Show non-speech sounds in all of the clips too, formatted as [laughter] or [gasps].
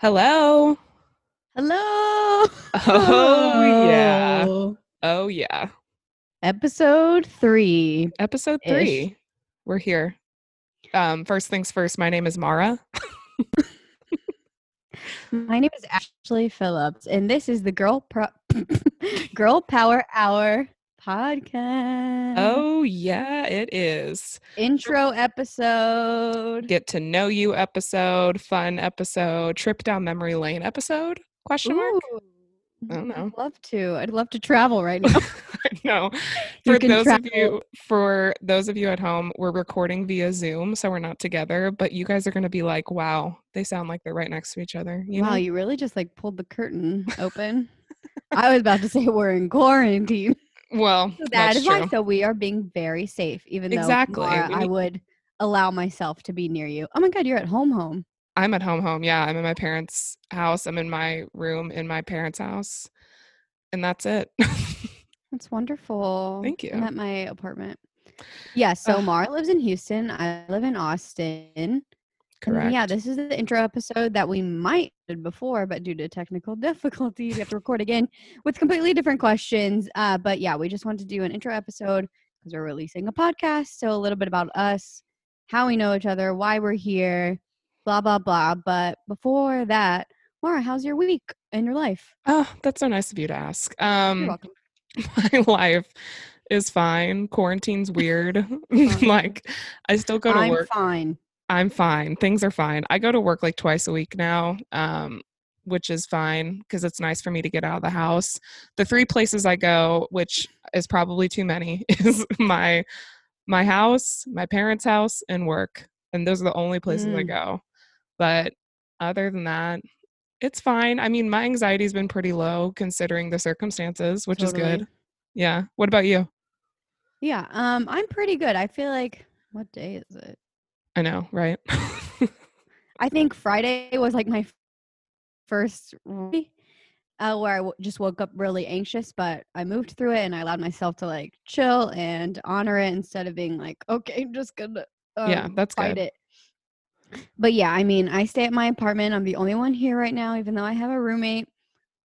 Hello. Hello. Oh, yeah. [laughs] Oh, yeah. Episode three. Episode Ish. three. We're here. Um, first things first, my name is Maura. My name is Ashley Phillips, and this is the Girl Pro- [laughs] Girl Power Hour podcast. Oh, yeah, it is. intro episode. Get to know you episode, fun episode, trip down memory lane episode? Question mark? Ooh. I don't know. I'd love to. I'd love to travel right now. [laughs] no. [laughs] For those of you for those of you at home, we're recording via Zoom, so we're not together, but you guys are gonna be like, wow, they sound like they're right next to each other. You wow, know? you really just like pulled the curtain open. I was about to say we're in quarantine. Well, So that is why. So we are being very safe, even though Exactly. Maura, I would allow myself to be near you. Oh my god, you're at home, home. I'm at home home. Yeah, I'm in my parents' house. I'm in my room in my parents' house. And that's it. [laughs] That's wonderful. Thank you. I'm at my apartment. Yeah. So. Maura lives in Houston. I live in Austin. Correct. yeah, this is the intro episode that we might did before, but due to technical [laughs] difficulties, we have to record again with completely different questions. Uh, but yeah, we just wanted to do an intro episode because we're releasing a podcast. So a little bit about us, how we know each other, why we're here, blah blah blah. But before that, Maura, how's your week and your life? oh, that's so nice of you to ask. You're Um welcome. [laughs] my life is fine. Quarantine's weird. [laughs] like I still go to I'm work. fine. I'm fine. Things are fine. I go to work like twice a week now, um, which is fine because it's nice for me to get out of the house. The three places I go, which is probably too many, [laughs] is my my house, my parents' house, and work. And those are the only places I Mm. go. But other than that, it's fine. I mean, my anxiety's been pretty low considering the circumstances, which is good. Yeah. What about you? Yeah, um, I'm pretty good. I feel like what day is it? I know, right? [laughs] I think Friday was like my first uh, where I w- just woke up really anxious, but I moved through it and I allowed myself to like chill and honor it instead of being like, okay, I'm just gonna um, Yeah, that's fight good. it. But yeah, I mean, I stay at my apartment. I'm the only one here right now, even though I have a roommate.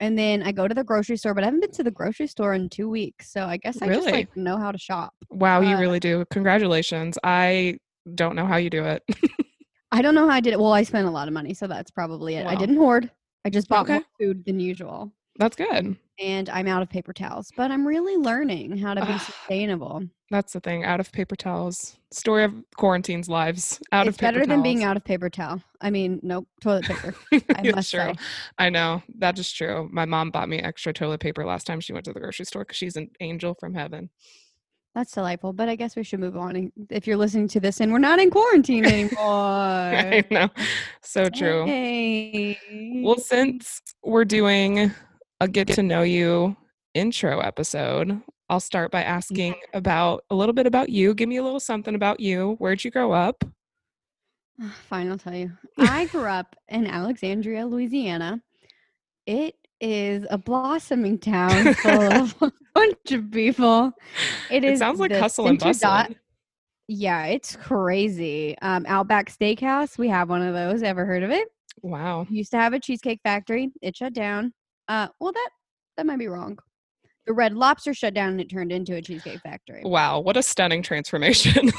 And then I go to the grocery store, but I haven't been to the grocery store in two weeks, so I guess I just like know how to shop. wow, you Uh, really do. Congratulations. I don't know how you do it. [laughs] I don't know how I did it. Well, I spent a lot of money, so that's probably it. I didn't hoard. I just bought more food than usual. That's good. And I'm out of paper towels, but I'm really learning how to be sustainable. That's the thing. Out of paper towels. Story of quarantine's lives. Out it's of paper better than being out of paper towel. I mean, nope, toilet paper. [laughs] I must true. say. I know. That is true. My mom bought me extra toilet paper last time she went to the grocery store because she's an angel from heaven. That's delightful. But I guess we should move on. If you're listening to this and we're not in quarantine [laughs] anymore. I know. So true. Hey. Well, since we're doing a get to know you intro episode, I'll start by asking about a little bit about you. Give me a little something about you. Where'd you grow up? Ah, fine, I'll tell you. [laughs] I grew up in Alexandria, Louisiana. It is a blossoming town [laughs] full of a bunch of people. It is sounds like hustle and center dot- bustle. Yeah, it's crazy. Um, Outback Steakhouse, we have one of those. Ever heard of it? Wow. Used to have a cheesecake factory. It shut down. Uh, well, that that might be wrong. The Red Lobster shut down and it turned into a cheesecake factory. Wow. What a stunning transformation.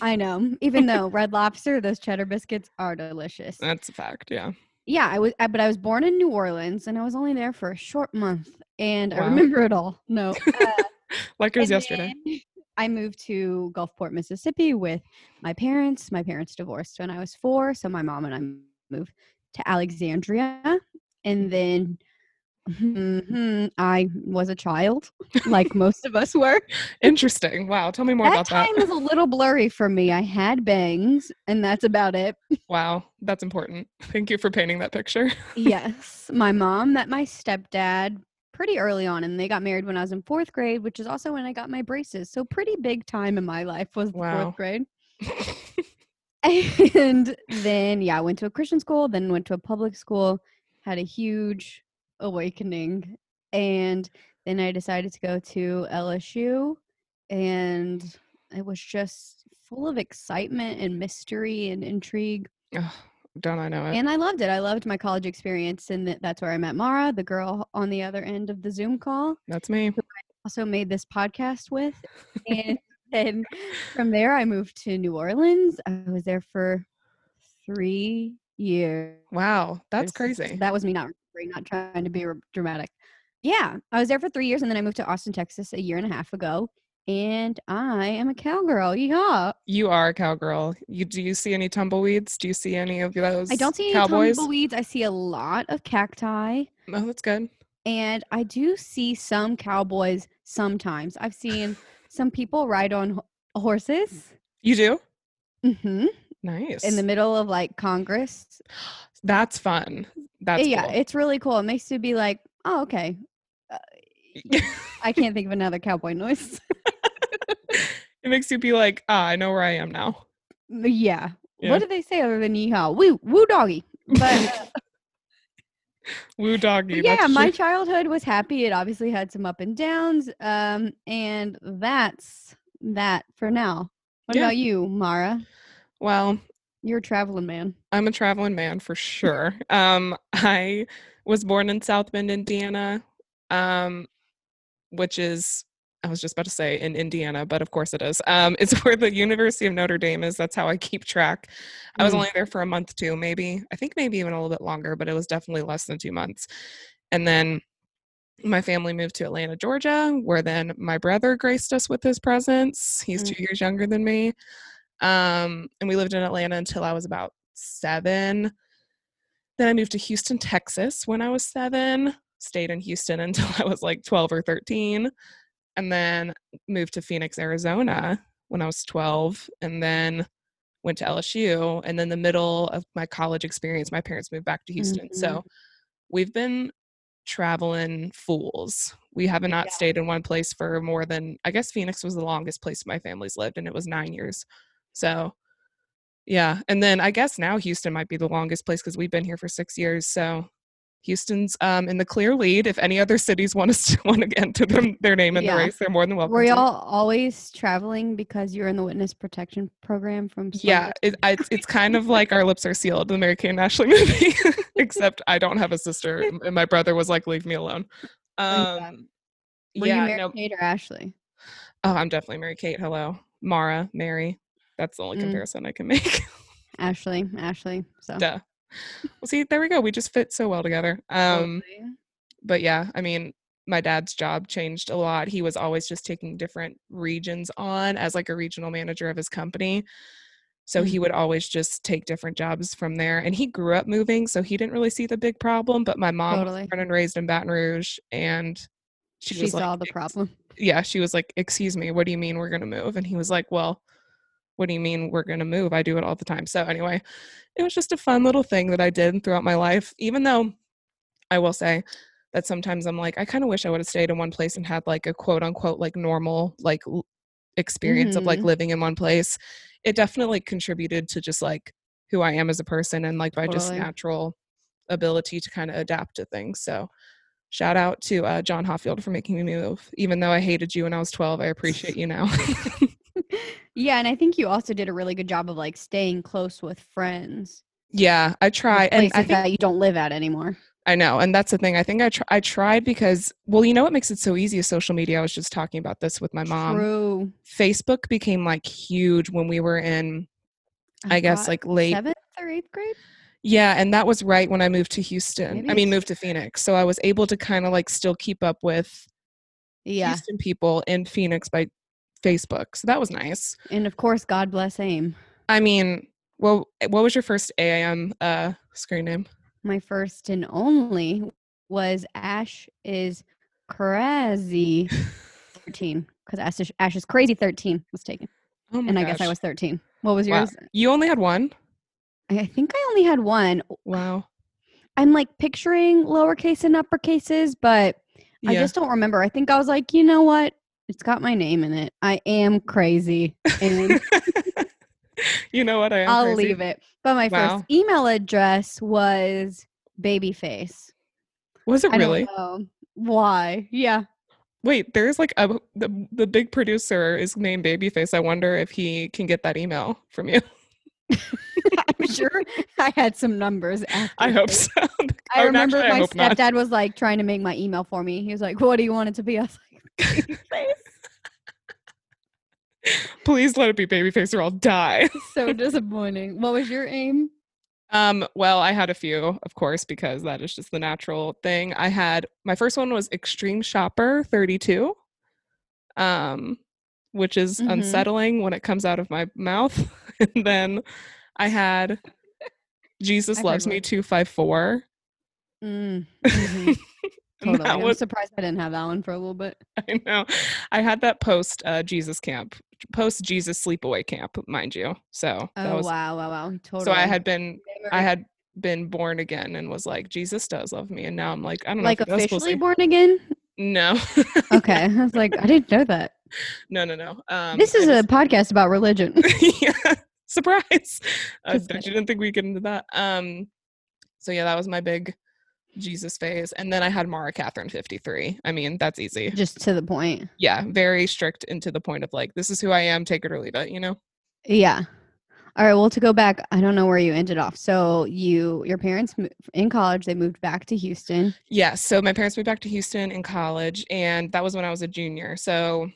I know. Even [laughs] though Red Lobster, those cheddar biscuits are delicious. That's a fact. Yeah. Yeah, I was, I, but I was born in New Orleans, and I was only there for a short month, and I remember it all. No, [laughs] uh, Like it was yesterday. I moved to Gulfport, Mississippi, with my parents. My parents divorced when I was four, so my mom and I moved to Alexandria, and then mhm, I was a child, like most of us were. [laughs] Interesting. Wow. Tell me more that about that. time was a little blurry for me. I had bangs, and that's about it. [laughs] Wow. That's important. Thank you for painting that picture. yes. My [laughs] mom met my stepdad pretty early on, and they got married when I was in fourth grade, which is also when I got my braces. So, pretty big time in my life was Wow. fourth grade. And then, yeah, I went to a Christian school, then went to a public school, had a huge awakening. And then I decided to go to LSU, and it was just full of excitement and mystery and intrigue. Don't I know it? And I loved it. I loved my college experience, and that's where I met Maura, the girl on the other end of the Zoom call. That's me. Also made this podcast with, and [laughs] then from there I moved to New Orleans. I was there for three years. Wow, that's crazy. That was me not not trying to be dramatic. Yeah, I was there for three years, and then I moved to Austin, Texas, a year and a half ago. And I am a cowgirl. Yeah, You are a cowgirl. You do you see any tumbleweeds? Do you see any of those? I don't see any cowboys. tumbleweeds. I see a lot of cacti, Oh, that's good. and I do see some cowboys sometimes. I've seen some people ride on horses You do? Mm-hmm. Nice. in the middle of like Congress. [gasps] [gasps] that's fun. That's yeah, cool. it's really cool. It makes you be like, oh, okay. Uh, [laughs] I can't think of another cowboy noise. it makes you be like, ah, I know where I am now. yeah. Yeah. What do they say other than yeehaw? Woo, woo doggy. But uh, [laughs] Woo doggy. yeah, my true. childhood was happy. It obviously had some up and downs. Um, and that's that for now. What Yeah. about you, Maura? Well, You're a traveling man. I'm a traveling man for [laughs] sure. um, I was born in South Bend, Indiana, um, which is I was just about to say in Indiana, but of course it is. Um, it's [laughs] where the University of Notre Dame is. That's how I keep track. I was Mm. only there for a month too, maybe. I think maybe even a little bit longer, but it was definitely less than two months. And then my family moved to Atlanta, Georgia, where then my brother graced us with his presence. He's Mm. two years younger than me. Um, and we lived in Atlanta until I was about seven. Then I moved to Houston, Texas when I was seven, stayed in Houston [laughs] until I was like 12 or 13, and then moved to Phoenix, Arizona when I was 12, and then went to LSU. And then the middle of my college experience, my parents moved back to Houston. So we've been traveling fools. We have not Yeah. stayed in one place for more than, I guess Phoenix was the longest place my family's lived, and it was nine years. So, yeah. And then I guess now Houston might be the longest place because we've been here for six years. So, Houston's um, in the clear lead. If any other [laughs] cities want us [laughs] to want to enter them, their name in Yeah. the race, they're more than welcome. Were to. y'all always traveling because you're in the witness protection program from? Yeah, it, I, it's, kind of like Our Lips Are Sealed, the Mary Kate and Ashley [laughs] movie, except I don't have a sister, and- my brother was like, "Leave me alone." yeah. Um, Were yeah, you Mary no, Kate or Ashley? oh, I'm definitely Mary Kate. Hello, Maura, Mary. That's the only Mm. comparison I can [laughs] make. Ashley, Ashley. So Duh. Well, see, there we go. We just fit so well together. Um, Totally. but yeah, I mean, my dad's job changed a lot. He was always just taking different regions on as like a regional manager of his company. So he would always just take different jobs from there. And he grew up moving, so he didn't really see the big problem. But my mom Totally. was born and raised in Baton Rouge, and she, she, was saw like, the problem. Yeah, she was like, "Excuse me, what do you mean we're gonna move?" And he was like, "Well, what do you mean we're gonna move? I do it all the time." So anyway, it was just a fun little thing that I did throughout my life. Even though I will say that sometimes I'm like, I kind of wish I would have stayed in one place and had like a quote unquote like normal like l- experience of like Mhm. living in one place. It definitely contributed to just like who I am as a person and like by just natural ability to kind of adapt to things. So shout out to uh, John Hoffield for making me move. Even though I hated you when I was 12, I appreciate you now. [laughs] Yeah, and I think you also did a really good job of like staying close with friends. yeah, I try. And I think that you don't live at anymore. I know, and that's the thing. I think I tr- I tried because well, you know what makes it so easy is social media. I was just talking about this with my mom. True. Facebook became like huge when we were in I guess like late seventh or eighth grade. Yeah, and that was right when I moved to Houston. Maybe I mean, moved to Phoenix. So I was able to kind of like still keep up with Yeah, Houston people in Phoenix by Facebook. So that was nice. and of course, God bless AIM. I mean, well, what was your first AIM uh screen name? My first and only was Ash is crazy thirteen because Ash is, Ash is crazy thirteen was taken, Oh my and I guess I was thirteen. What was Wow. yours? You only had one? I I think I only had one. Wow. I'm like picturing lowercase and uppercases, but I just don't remember. I think I was like, you know what? It's got my name in it. I am crazy. And [laughs] you know what? I am I'll crazy. leave it. But my Wow. first email address was babyface. Was it I really? don't know why. Yeah. Wait, there's like a the the big producer is named Babyface. I wonder if he can get that email from you. [laughs] I'm sure I had some numbers. [laughs] After I hope so. I remember actually, I my hope not. stepdad was like trying to make my email for me. He was like, "What do you want it to be?" I was like, "Babyface." [laughs] Please let it be babyface or I'll die. so disappointing. What was your aim? Um, well, I had a few, of course, because that is just the natural thing. I had my first one was Extreme Shopper 32. Um, which is Mhm. unsettling when it comes out of my mouth. [laughs] and then I had [laughs] Jesus I've Loves Me 254. Mm, mhm, And [laughs] totally. I'm was surprised I didn't have that one for a little bit. [laughs] I know. I had that post uh Jesus camp, post Jesus sleepaway camp, mind you. So that Oh was wow, wow, wow! Totally. so I had been I had been born again and was like, Jesus does love me. And now I'm like, I don't like know if officially born again. No. Okay, I was like, I didn't know that. [laughs] no, no, no. Um this I is a podcast about religion. yeah. Surprise. I Just bet you didn't think we'd get into that. Um so yeah, that was my big Jesus phase. And then I had Maura Catherine 53. I mean, that's easy. Just to the point. Yeah, very strict and to the point of like, this is who I am, take it or leave it, you know? Yeah. All right. Well, to go back, I don't know where you ended off. So you, your parents in college, they moved back to Houston. Yeah, so my parents moved back to Houston in college, and that was when I was a junior. So,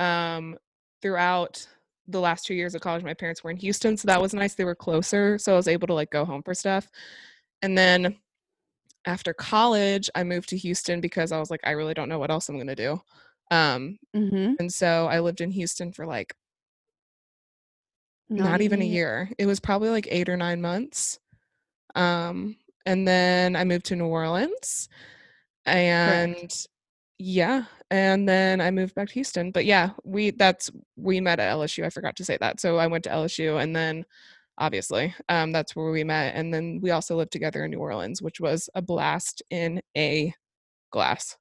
um, throughout the last two years of college, my parents were in Houston, so that was nice. They were closer, so I was able to like go home for stuff. And then after college, I moved to Houston because I was like, I really don't know what else I'm gonna do. Um, Mm-hmm. and so I lived in Houston for like not, even a year. It was probably like eight or nine months. Um, and then I moved to New Orleans, and yeah, and then I moved back to Houston. But yeah, we that's we met at LSU. I forgot to say that. So I went to LSU, and then obviously, um, that's where we met. And then we also lived together in New Orleans, which was a blast in a glass.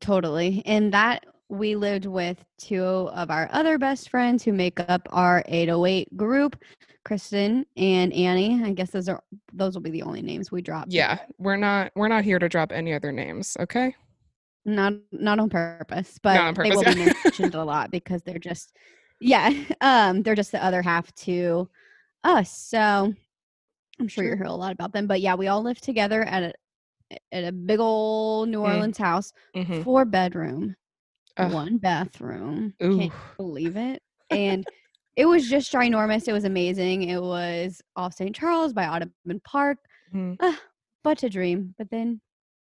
Totally. And that we lived with two of our other best friends who make up our 808 group, Kristen and Annie. I guess those are those will be the only names we drop. Yeah, we're not we're not here to drop any other names. Okay. Not not on purpose, but on they will purpose, be [laughs] mentioned a lot because they're just yeah, [laughs] um they're just the other half to us. So I'm sure you Sure. hear a lot about them. But yeah, we all live together at a at a big old New Mm. Orleans house, hmm four bedroom, Ugh. one bathroom. Ooh. Can't believe it. And it was just ginormous. It was amazing. It was off St. Charles by Audubon Park. Mhm. Ah, but a dream. But then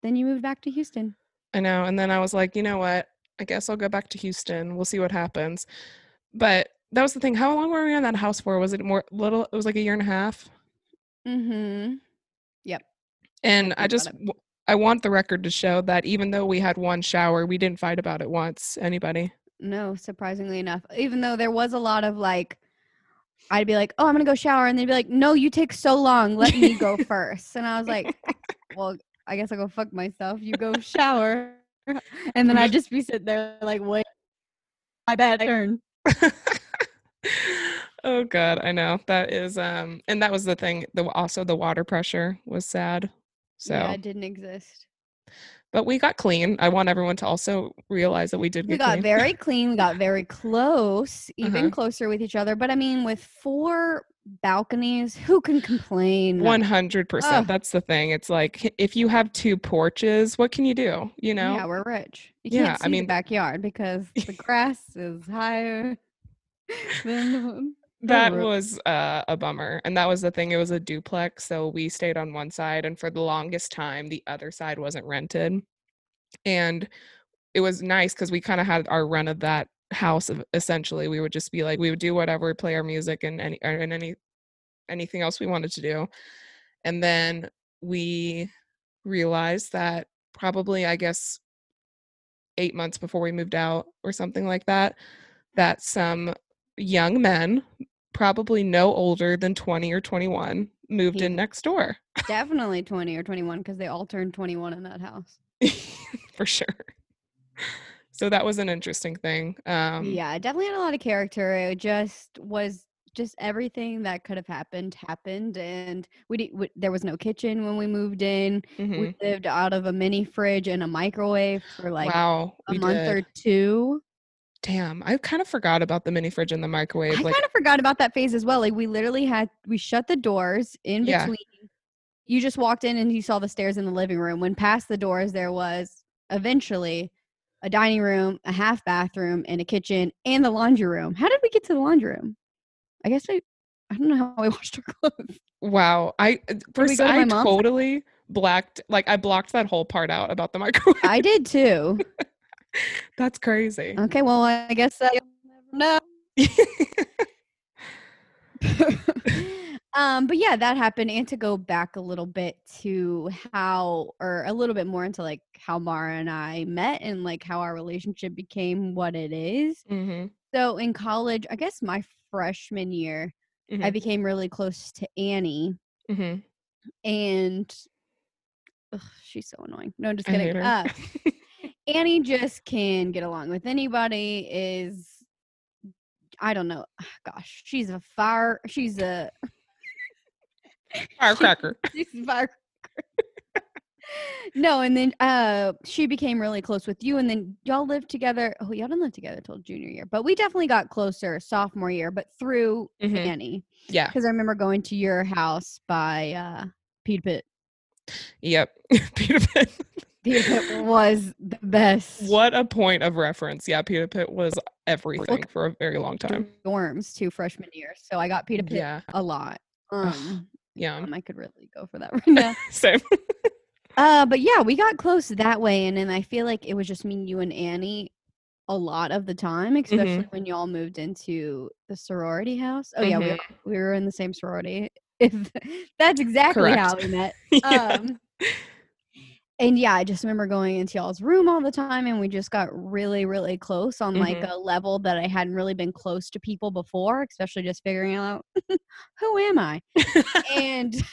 then you moved back to Houston. I know. And then I was like, you know what? I guess I'll go back to Houston. We'll see what happens. But that was the thing. How long were we in that house for? Was it more little? It was like a year and a half. Mm-hmm. Yep. And think I just, I want the record to show that even though we had one shower, we didn't fight about it once. Anybody? No, surprisingly enough. Even though there was a lot of like I'd be like, Oh, I'm gonna go shower and they'd be like, No, you take so long, let me go [laughs] first. And I was like, Well, I guess I'll go fuck myself. You go [laughs] shower. [laughs] And then I'd just be sitting there like, wait, my bad turn. Oh God, I know that is. Um, and that was the thing. The also the water pressure was sad. So, Yeah, it didn't exist. but we got clean. I want everyone to also realize that we did We get got clean. very clean. We got very close, [laughs] even Uh-huh. closer with each other. But I mean, with four balconies, who can complain? One hundred percent. Ugh. That's the thing. It's like if you have two porches, what can you do? You know, Yeah, we're rich. You Yeah, can't I mean- the backyard because the [laughs] grass is higher [laughs] that was uh, a bummer. And that was the thing. It was a duplex, so we stayed on one side, and for the longest time, the other side wasn't rented. And it was nice because we kind of had our run of that house. Of essentially, we would just be like, we would do whatever, play our music, and any or- and any anything else we wanted to do. And then we realized that probably, I guess, eight months before we moved out or something like that, that some young men, probably no older than 20 or 21, moved in next door Definitely 20 or 21 because they all turned 21 in that house. [laughs] for sure. So that was an interesting thing. Um, yeah, it definitely had a lot of character. It just was just everything that could have happened happened and we, did, we there was no kitchen when we moved in. mhm. We lived out of a mini fridge and a microwave for like wow. a month did. or two. Damn, I kind of forgot about the mini fridge and the microwave. I like, kind of forgot about that phase as well. Like we literally had we shut the doors in Yeah. between. You just walked in and you saw the stairs in the living room. When past the doors, there was eventually a dining room, a half bathroom, and a kitchen, and the laundry room. How did we get to the laundry room? I guess I I don't know how we [laughs] washed our clothes. wow, I uh, first to I totally blacked like I blocked that whole part out about the [laughs] microwave. I did too. [laughs] That's crazy. Okay, well I guess uh, you'll never know. [laughs] um, but yeah, that happened. And to go back a little bit to how, or a little bit more into like how Maura and I met and like how our relationship became what it is. hmm So in college, I guess my freshman year, I Mhm. became really close to Annie, hmm and ugh, she's so annoying. No, just I kidding. Uh, [laughs] Annie just can get along with anybody. Is I don't know. Gosh, she's a fire. She's a [laughs] Firecracker. she's a fire. no, and then uh, she became really close with you, and then y'all lived together. Oh, y'all didn't live together till junior year, but we definitely got closer sophomore year. But through Mhm. Annie, Yeah. because I remember going to your house by uh, Pita Pit. Yep. [laughs] Pita Pit. Pita Pit [laughs] was the best. What a point of reference. Yeah, Pita Pit was everything for a very long time. dorms to freshman year, so I got Pita Pit Yeah. a lot. Um, Yeah. um, I could really go for that [laughs] right now. [laughs] Same. Uh, but yeah, we got close that way, and then I feel like it was just me, you, and Annie a lot of the time, especially Mhm. when y'all moved into the sorority house. Oh yeah, we, Mhm. we were in the same sorority. If that's exactly how we met. Yeah. Um, and yeah, I just remember going into y'all's room all the time, and we just got really, really close on like Mhm. a level that I hadn't really been close to people before, especially just figuring out [laughs] who am I. and [laughs]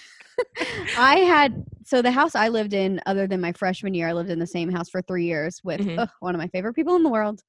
[laughs] I had so the house I lived in, other than my freshman year, I lived in the same house for three years with Mhm. ugh, one of my favorite people in the world.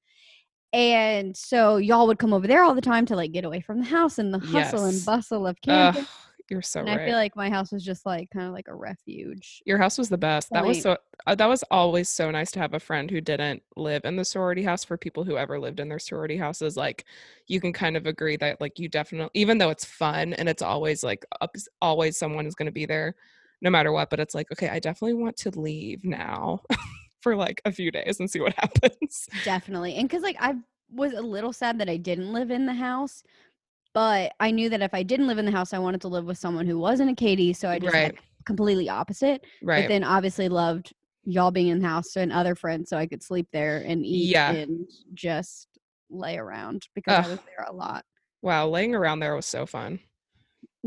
And so y'all would come over there all the time to like get away from the house and the hustle and bustle of Ugh, campus. You're so and right. I feel like my house was just like kind of like a refuge. Your house was the best. That was so uh, that was always so nice to have a friend who didn't live in the sorority house for people who ever lived in their sorority houses like you can kind of agree that like you definitely even though it's fun and it's always like up, always someone is going to be there no matter what but it's like okay I definitely want to leave now [laughs] for like a few days and see what [laughs] happens. Definitely. And because like I was a little sad that I didn't live in the house, but I knew that if I didn't live in the house, I wanted to live with someone who wasn't a Katie. So I just Right. like completely opposite. Right. But then obviously loved y'all being in the house and other friends so I could sleep there and eat Yeah. and just lay around because I was there a lot. wow, laying around there was so fun.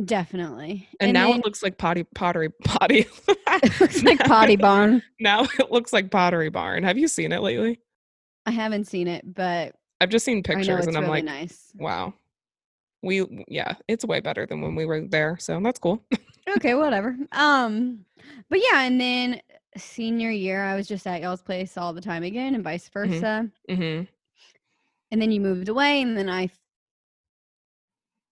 Definitely. And, now then it looks like potty pottery [laughs] potty. [laughs] it looks like potty barn. [laughs] now it looks like pottery barn. Have you seen it lately? I haven't seen it, but I've just seen pictures and I'm really like, nice. wow. We yeah, it's way better than when we were there, so that's cool. okay, whatever. Um, but yeah, and then senior year, I was just at y'all's place all the time again, and vice versa. hmm And then you moved away, and then i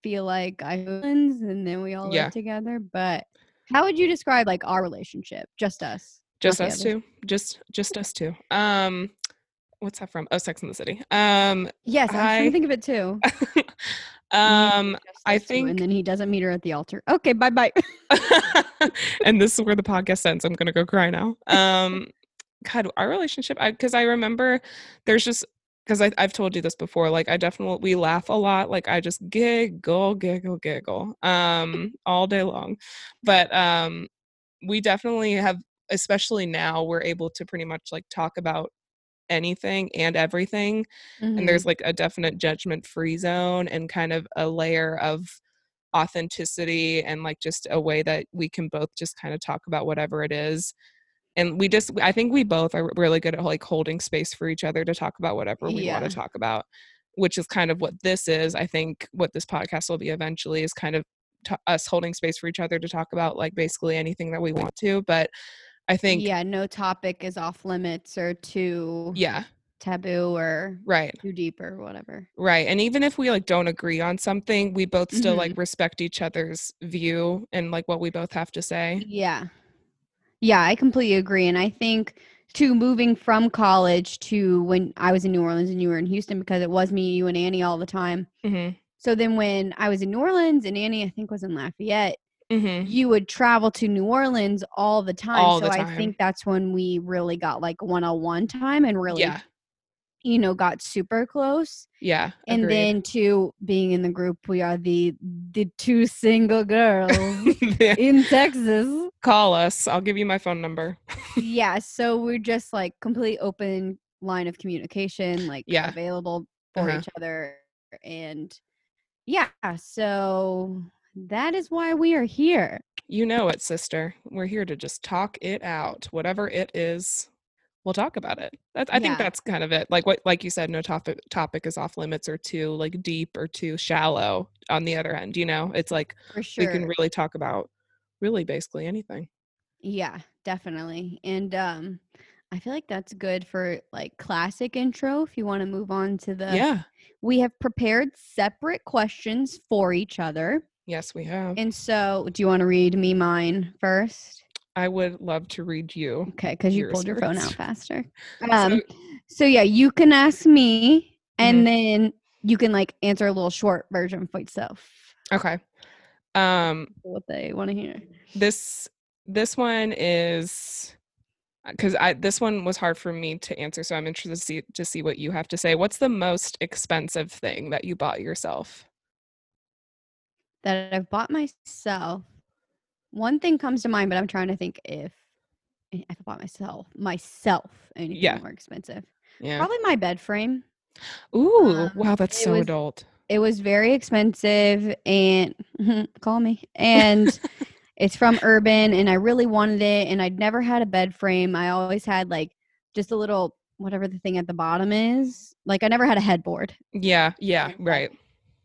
feel like I friends, and then we all Yeah. lived together. But how would you describe like our relationship? Just us. Just us two. Just just us two. Um what's that from? Oh, Sex in the City. Um Yes, I was trying to think of it too. [laughs] [laughs] um I us two, think- and then he doesn't meet her at the altar. Okay, bye bye. [laughs] and this is where the podcast ends. I'm gonna go cry now. Um, God, our relationship. I because I remember there's just because I've told you this before. Like I definitely we laugh a lot. Like I just giggle, giggle, giggle, um, all day long. But um, we definitely have, especially now, we're able to pretty much like talk about anything and everything Mhm. and there's like a definite judgment free zone and kind of a layer of authenticity and like just a way that we can both just kind of talk about whatever it is and we just i think we both are really good at like holding space for each other to talk about whatever we Yeah. want to talk about which is kind of what this is i think what this podcast will be eventually is kind of t- us holding space for each other to talk about like basically anything that we want to but i think yeah, no topic is off limits or too yeah taboo or right too deep or whatever. Right. And even if we like don't agree on something, we both still like Mm-hmm. respect each other's view and like what we both have to say. Yeah. Yeah, I completely agree. And I think to moving from college to when I was in New Orleans and you were in Houston because it was me, you, and Annie all the time. hmm So then when I was in New Orleans and Annie, I think, was in Lafayette, hmm you would travel to New Orleans all the time. All so the I think that's when we really got like one on one time and really, Yeah. you know, got super close. Yeah. And agreed. then to being in the group, we are the the two single girls [laughs] in Texas. call us. I'll give you my phone number. [laughs] yeah, so we're just like complete open line of communication, like Yeah. available for Uh-huh. each other. And yeah, so that is why we are here. You know it, sister. We're here to just talk it out. Whatever it is, we'll talk about it. That, I think that's kind of it. Like what like you said, no topic topic is off limits or too like deep or too shallow on the other end, you know? It's like sure. we can really talk about really basically anything. Yeah, definitely. And um I feel like that's good for like classic intro if you want to move on to the yeah. We have prepared separate questions for each other. Yes, we have. And so, do you want to read me mine first? I would love to read you. Okay, cuz you pulled your phone out faster. [laughs] So- Um so yeah, you can ask me and Mhm. then you can like answer a little short version for yourself. Okay. Um What they want to hear. this this one is because I this one was hard for me to answer, so I'm interested to see to see what you have to say. What's the most expensive thing that you bought yourself? That I've bought myself. One thing comes to mind, but I'm trying to think if if I bought myself myself anything Yeah. more expensive. Yeah. Probably my bed frame. Ooh, um, wow, that's so was- adult. It was very expensive and [laughs] call me. And [laughs] it's from Urban and I really wanted it and I'd never had a bed frame. I always had like just a little whatever the thing at the bottom is. Like I never had a headboard. Yeah, yeah, right.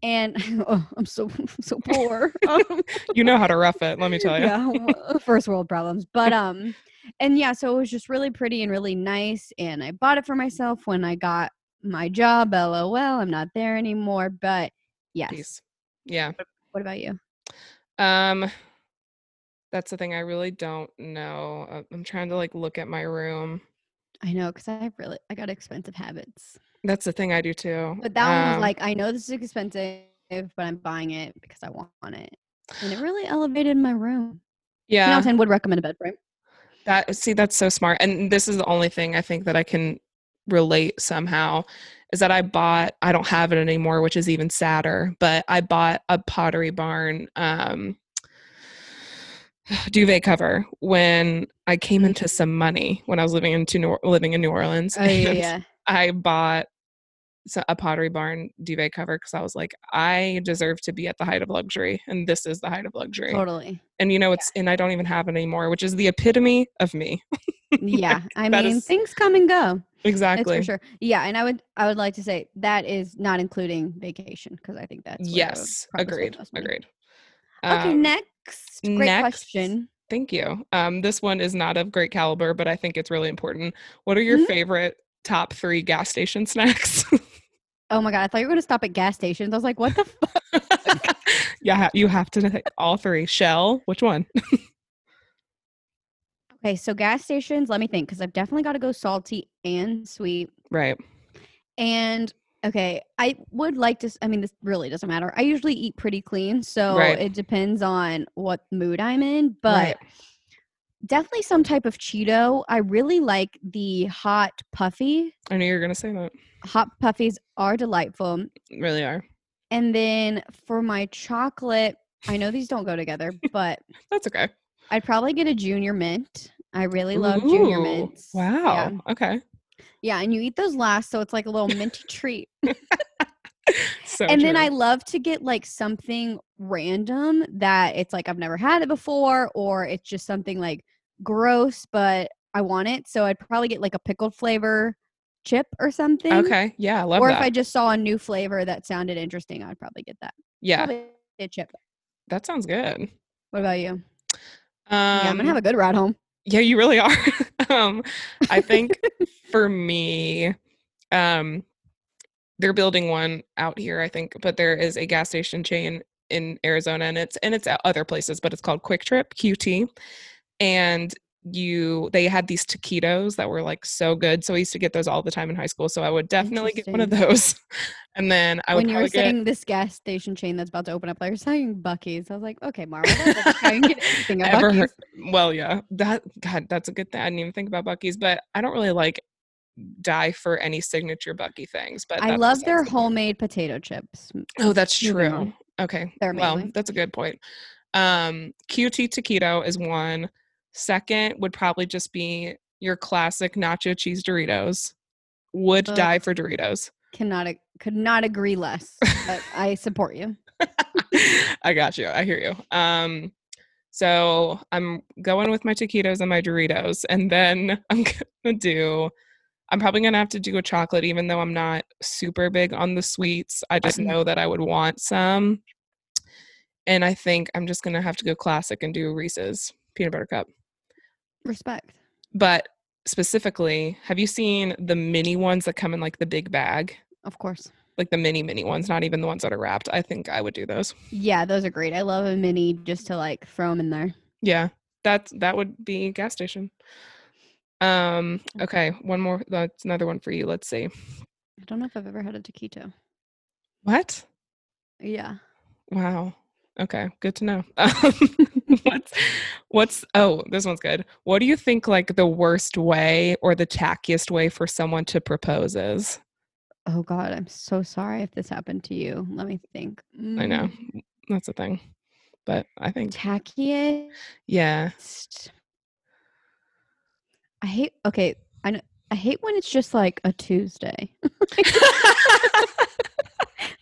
And [laughs] oh, I'm so [laughs] so poor. Um, [laughs] You know how to rough it, let me tell you. yeah, first world problems. But um and yeah, so it was just really pretty and really nice and I bought it for myself when I got my job. LOL, I'm not there anymore, but yes. Yeah. What about you? Um that's the thing I really don't know. Uh, I'm trying to like look at my room. I know cuz I have really I got expensive habits. That's the thing I do too. But that one was Um, like I know this is expensive, but I'm buying it because I want it. And it really elevated my room. 10 out yeah. of 10 would recommend a bed frame. That see, that's so smart. And this is the only thing I think that I can relate somehow is that I bought I don't have it anymore, which is even sadder, but I bought a pottery barn um [sighs] duvet cover when I came into some money when I was living into New, living in New Orleans. Oh yeah, [laughs] yeah. I bought a pottery barn duvet cover because I was like, I deserve to be at the height of luxury, and this is the height of luxury. Totally. And you know, it's and I don't even have it anymore, which is the epitome of me. [laughs] Yeah. I mean, is- things come and go. That's Exactly. for sure. Yeah, and I would I would like to say that is not including vacation because I think that's where I would yes. Agreed. Agreed. Okay, Um, next. Great next- question. Thank you. Um, this one is not of great caliber, but I think it's really important. What are your Mhm. favorite top three gas station snacks? [laughs] Oh my god, I thought you were gonna stop at gas stations. I was like, what the fuck? [laughs] yeah, you have to all three. Shell, which one? [laughs] Okay, so gas stations, let me think, because I've definitely got to go salty and sweet. Right. And okay, I would like to. I mean, this really doesn't matter. I usually eat pretty clean, so Right. it depends on what mood I'm in. But Right. Definitely some type of Cheeto. I really like the hot puffy. I knew you were gonna say that. Hot puffies are delightful. Really are. And then for my chocolate, I know these don't go together, [laughs] but That's okay. I'd probably get a junior mint. I really love junior mints. Wow. Yeah. Okay. Yeah, and you eat those last, so it's like a little minty treat. [laughs] So and then. I love to get like something random that it's like I've never had it before, or it's just something like gross, but I want it. So I'd probably get like a pickled flavor chip or something. Okay. Yeah, I love or that. if I just saw a new flavor that sounded interesting, I'd probably get that. yeah, Probably a chip. that sounds good. What about you? Um, yeah, I'm gonna have a good ride home. Yeah, you really are. [laughs] um, I think [laughs] for me, um, they're building one out here. I think, but there is a gas station chain in Arizona, and it's and it's at other places, but it's called QuikTrip QT, and you they had these taquitos that were like so good. So I used to get those all the time in high school. So I would definitely get one of those. [laughs] And then I would when you were probably get saying this gas station chain that's about to open up, like you're saying Buc-ee's. I was like, okay, Marvel, that's can get [laughs] anything at ever heard well yeah that god that's a good thing i didn't even think about Buc-ee's but i don't really like die for any signature bucky things but I love their homemade potato chips. oh that's true okay They're well that's a good point um qt taquito is one second would probably just be your classic nacho cheese doritos would Ugh. die for doritos Cannot could not agree less. But I support you. [laughs] I got you. I hear you. Um, so I'm going with my taquitos and my Doritos, and then [laughs] I'm gonna do. I'm probably gonna have to do a chocolate, even though I'm not super big on the sweets. I just Mhm. know that I would want some, and I think I'm just gonna have to go classic and do Reese's peanut butter cup. Respect. But specifically, have you seen the mini ones that come in like the big bag, Of course. like the mini mini ones, not even the ones that are wrapped? I think I would do those. Yeah, those are great. I love a mini just to like throw them in there. Yeah, that's that would be gas station. Um, okay, one more. That's another one for you. Let's see. I don't know if I've ever had a taquito. What? Yeah. Wow. Okay, good to know. [laughs] [laughs] What's what's oh, this one's good. What do you think like the worst way or the tackiest way for someone to propose is? Oh God, I'm so sorry if this happened to you. Let me think. I know. Mm, That's the thing. But I think Tackiest. yeah. I hate. Okay, I know. I hate when it's just like a Tuesday. [laughs] [laughs]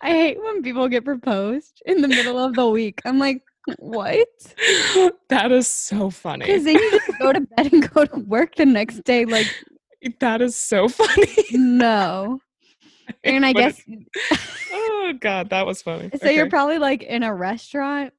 I hate when people get proposed in the middle of the week. I'm like, what? [laughs] that is so funny. Because then you just go to bed and go to work the next day. Like, [laughs] That is so funny. no. [laughs] And I guess oh god, that was funny. so. You're probably like in a restaurant.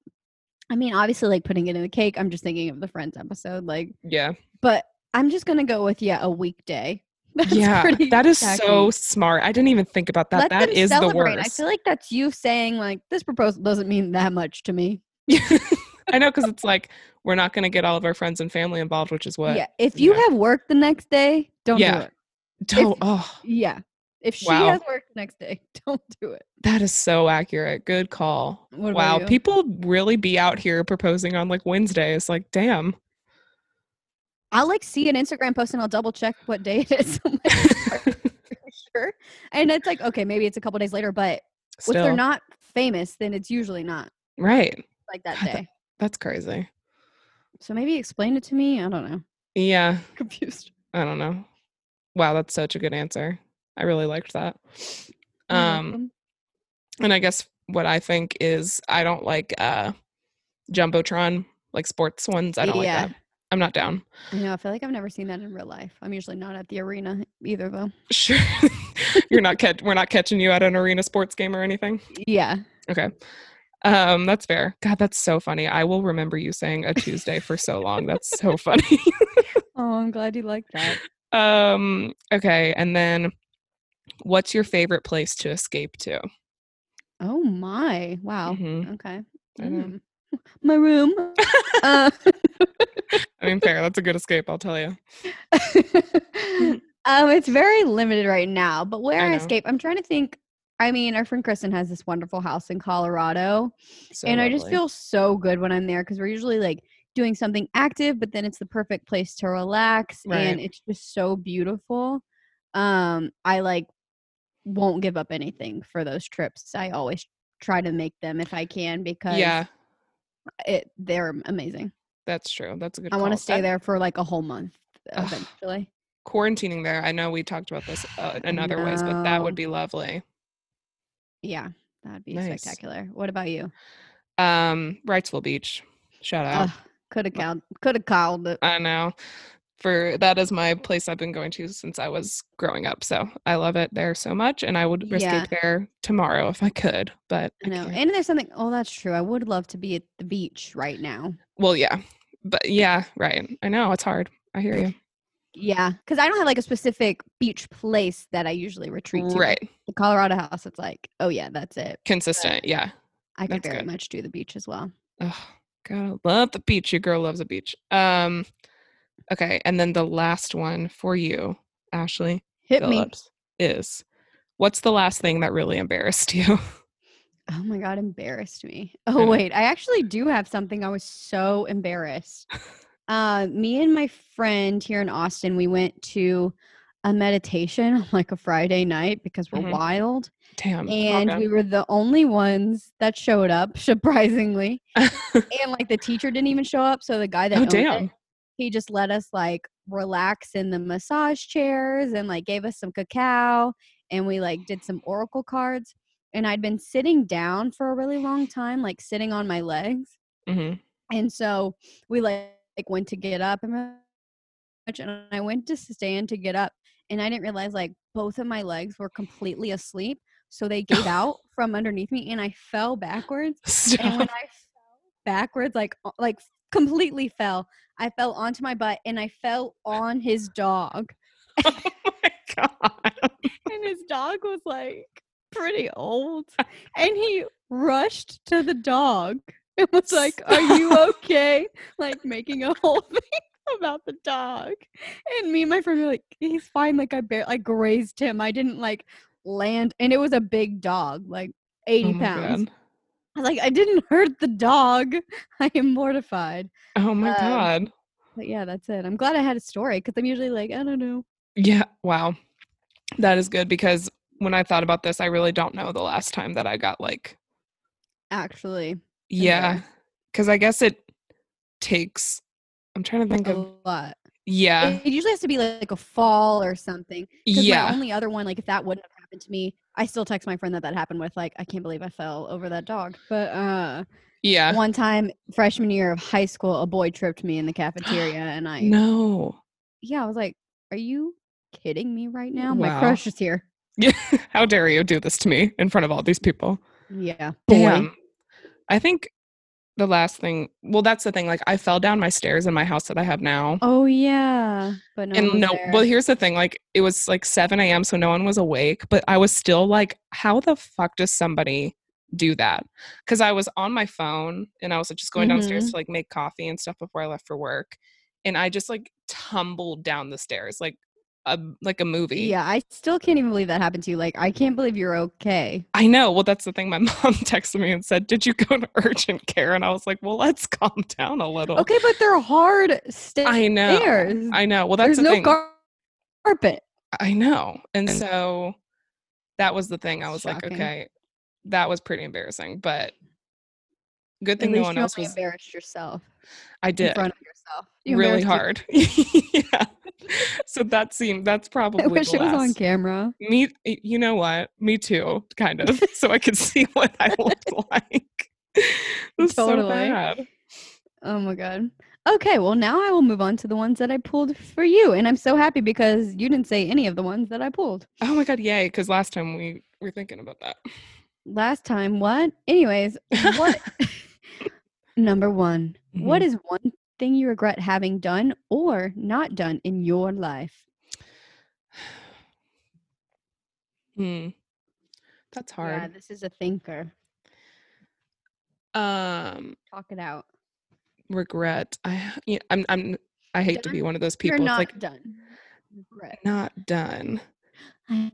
I mean, obviously, like putting it in the cake. I'm just thinking of the Friends episode. Like, yeah. but I'm just gonna go with yeah, a weekday. That's yeah, that is tacky. so smart. I didn't even think about that. Let that is the celebrate. worst. I feel like that's you saying like this proposal doesn't mean that much to me. [laughs] I know because it's like we're not going to get all of our friends and family involved, which is what. yeah, if you have work the next day, don't Yeah. do it. Don't- If- oh, Yeah, if she Wow. has work the next day, [laughs] don't do it. that is so accurate. Good call. What Wow, people really be out here proposing on like Wednesdays. Like, damn. I'll like see an Instagram post and I'll double check what day it is. I'm like, "Are you sure, and it's like okay, maybe it's a couple days later, but if they're not famous, then it's usually not right. Like that day. That's crazy. So maybe explain it to me. I don't know. Yeah, [laughs] Confused. I don't know. Wow, that's such a good answer. I really liked that. Um, and I guess what I think is I don't like uh jumbotron like sports ones. I don't Yeah. like that. I'm not down. I know. I feel like I've never seen that in real life. I'm usually not at the arena either, though. Sure. [laughs] You're not [laughs] catch we're not catching you at an arena sports game or anything. Yeah. Okay. Um, that's fair. God, that's so funny. I will remember you saying a Tuesday for so long. That's so funny. [laughs] Oh, I'm glad you like that. um, okay, and then what's your favorite place to escape to? Oh my! Wow. Mhm. Okay. Mm. [laughs] My room. uh, [laughs] I mean, fair. That's a good escape, I'll tell you. um, it's very limited right now, but where I I, escape, I'm trying to think. I mean, our friend Kristen has this wonderful house in Colorado, So and I just feel so good when I'm there because we're usually like doing something active, but then it's the perfect place to relax, Right. and it's just so beautiful. Um, I like won't give up anything for those trips. I always try to make them if I can because Yeah, it they're amazing. that's true. That's a good I want to stay That- there for like a whole month Ugh. eventually. Quarantining there. I know we talked about this uh, in other ways, but that would be lovely. Yeah, that'd be Nice. spectacular. What about you? Um, Wrightsville Beach. Shout out. could have called. Could have called it. I know. For that is my place I've been going to since I was growing up. So I love it there so much, and I would Yeah. escape there tomorrow if I could. But I know. can't. And there's something. Oh, that's true. I would love to be at the beach right now. well, yeah, but yeah, right. I know it's hard. I hear you. Yeah, because I don't have like a specific beach place that I usually retreat to. Right, The Colorado house. It's like, oh yeah, that's it. consistent. Yeah. I could That's very good. much do the beach as well. Oh, God, I love the beach. Your girl loves a beach. Um, Okay, and then the last one for you, Ashley Hit me. Is what's the last thing that really embarrassed [laughs] you? Oh my god, embarrassed me. Oh wait, I actually do have something I was so embarrassed. [laughs] Uh me and my friend here in Austin, we went to a meditation on like a Friday night because we're Mhm. wild. Damn. And okay. we were the only ones that showed up, [laughs] surprisingly. [laughs] and like the teacher didn't even show up. So the guy that oh owned it, damn. he just let us like relax in the massage chairs and like gave us some cacao and we like did some oracle cards and i'd been sitting down for a really long time like sitting on my legs hmm and so we like, like went to get up and i went to stand to get up and i didn't realize like both of my legs were completely asleep so they gave [laughs] out from underneath me and i fell backwards and when I fell backwards, like like completely fell, I fell onto my butt and I fell on his dog. [laughs] oh my god. [laughs] And his dog was like pretty old. And he rushed to the dog [laughs] and was like, Are you [laughs] okay? Like making a whole [laughs] thing about the dog. And me and my friend were like, He's fine. Like I bare I grazed him. I didn't like land and it was a big dog, like 80 Oh pounds. god. Like, I didn't hurt the dog. I am mortified. Oh my Um, god. But yeah, that's it. I'm glad I had a story because I'm usually like, I don't know. Yeah. Wow. That is good because when I thought about this, I really don't know the last time that I got like Actually, yeah, because I guess it takes. I'm trying to think a of lot. yeah, It, it usually has to be like a fall or something. Because yeah. my only other one, like if that wouldn't have happened to me, I still text my friend that that happened with. Like, I can't believe I fell over that dog. But uh, Yeah. one time, freshman year of high school, a boy tripped me in the cafeteria, [gasps] and I No. yeah, I was like, Are you kidding me right now? My crush is here. Yeah. [laughs] How dare you do this to me in front of all these people? Yeah, boy. Damn. I think the last thing, well, that's the thing. Like, I fell down my stairs in my house that I have now. Oh yeah, but no. and no, there. well, here's the thing. Like, it was like 7 a.m., so no one was awake, but I was still like, how the fuck does somebody do that? Because I was on my phone and I was like, just going downstairs Mhm. to like make coffee and stuff before I left for work. And I just like tumbled down the stairs like a like a movie. Yeah, I still can't even believe that happened to you. Like, I can't believe you're okay. I know. Well, that's the thing. My [laughs] mom texted me and said, "Did you go to urgent care?" And I was like, "Well, let's [laughs] calm down a little." Okay, but they're hard stairs. I know. I know. Well, that's There's the no thing. gar- carpet. I know. And so that was the thing. I was like, okay, that was pretty embarrassing, but good thing no one else was. embarrassed yourself I in did front of yourself. You really hard. [laughs] yeah. So that seemed that's [laughs] probably I wish it was on camera. Me, you know what? Me too, kind of. [laughs] so I could see what I looked like. It was so Totally. bad. Oh my god. Okay, well now I will move on to the ones that I pulled for you, and I'm so happy because you didn't say any of the ones that I pulled Oh my god, yay! Because last time we were thinking about that. last time. What? Anyways, what? Number one. What Mhm. is one thing you regret having done or not done in your life? [sighs] Hmm. That's hard. Yeah, this is a thinker. Um, Talk it out. regret. I yeah, I'm I'm I hate to be one of those people. You're not like done. Regret. not done.